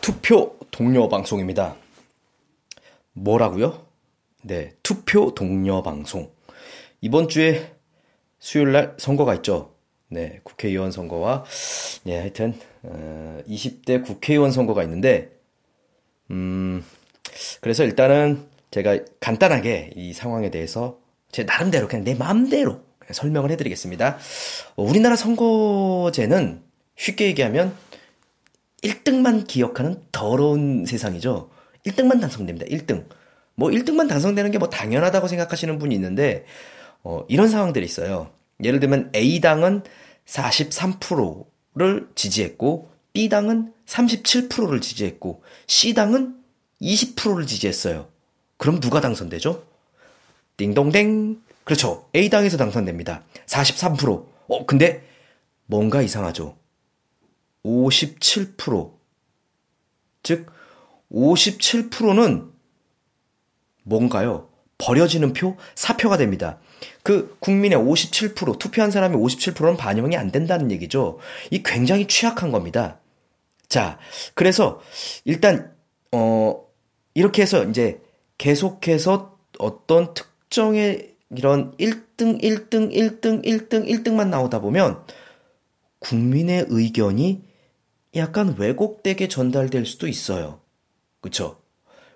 투표 동료 방송입니다 뭐라고요? 네 투표 동료 방송 이번 주에 수요일 날 선거가 있죠. 네, 국회의원 선거와 네, 하여튼 어, 20대 국회의원 선거가 있는데 음, 그래서 일단은 제가 간단하게 이 상황에 대해서 제 나름대로 그냥 내 마음대로 설명을 해드리겠습니다. 어, 우리나라 선거제는 쉽게 얘기하면 1등만 기억하는 더러운 세상이죠. 1등만 당선됩니다. 1등. 뭐 1등만 당선되는 게 뭐 당연하다고 생각하시는 분이 있는데 어, 이런 상황들이 있어요. 예를 들면 A당은 43%를 지지했고 B당은 37%를 지지했고 C당은 20%를 지지했어요. 그럼 누가 당선되죠? 띵동댕. 그렇죠. A당에서 당선됩니다. 43%. 어, 근데 뭔가 이상하죠. 57%. 즉 57%는 뭔가요? 버려지는 표, 사표가 됩니다. 그 국민의 57%, 투표한 사람의 57%는 반영이 안 된다는 얘기죠. 이 굉장히 취약한 겁니다. 자, 그래서 일단, 어, 이렇게 해서 이제 계속해서 어떤 특정의 이런 1등, 1등, 1등, 1등, 1등만 나오다 보면 국민의 의견이 약간 왜곡되게 전달될 수도 있어요. 그쵸?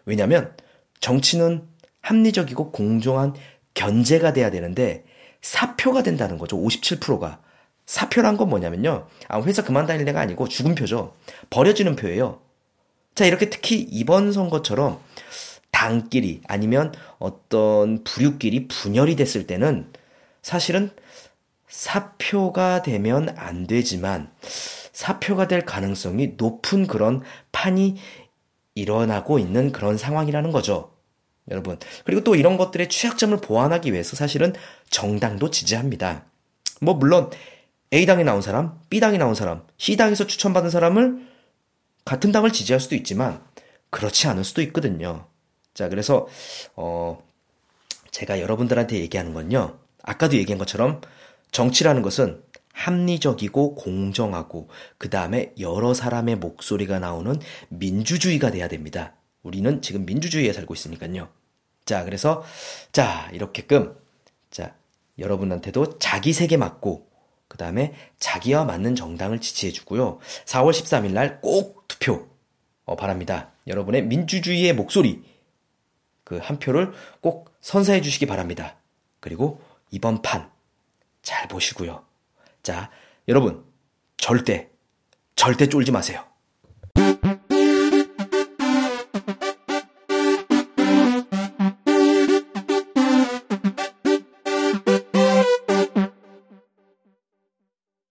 왜냐면 정치는 합리적이고 공정한 견제가 돼야 되는데 사표가 된다는 거죠. 57%가. 사표란 건 뭐냐면요. 아, 회사 그만 다닐 데가 아니고 죽은 표죠. 버려지는 표예요. 자, 이렇게 특히 이번 선거처럼 당끼리 아니면 어떤 부류끼리 분열이 됐을 때는 사실은 사표가 되면 안 되지만 사표가 될 가능성이 높은 그런 판이 일어나고 있는 그런 상황이라는 거죠. 여러분. 그리고 또 이런 것들의 취약점을 보완하기 위해서 사실은 정당도 지지합니다. 뭐, 물론, A당에 나온 사람, B당에 나온 사람, C당에서 추천받은 사람을 같은 당을 지지할 수도 있지만, 그렇지 않을 수도 있거든요. 자, 그래서, 어, 제가 여러분들한테 얘기하는 건요. 아까도 얘기한 것처럼 정치라는 것은 합리적이고 공정하고 그 다음에 여러 사람의 목소리가 나오는 민주주의가 돼야 됩니다. 우리는 지금 민주주의에 살고 있으니까요. 자, 그래서 자, 이렇게끔 자, 여러분한테도 자기 세계 맞고 그 다음에 자기와 맞는 정당을 지지해 주고요. 4월 13일 날 꼭 투표 어, 바랍니다. 여러분의 민주주의의 목소리 그 한 표를 꼭 선사해 주시기 바랍니다. 그리고 이번 판 잘 보시고요. 자, 여러분 절대 절대 쫄지 마세요.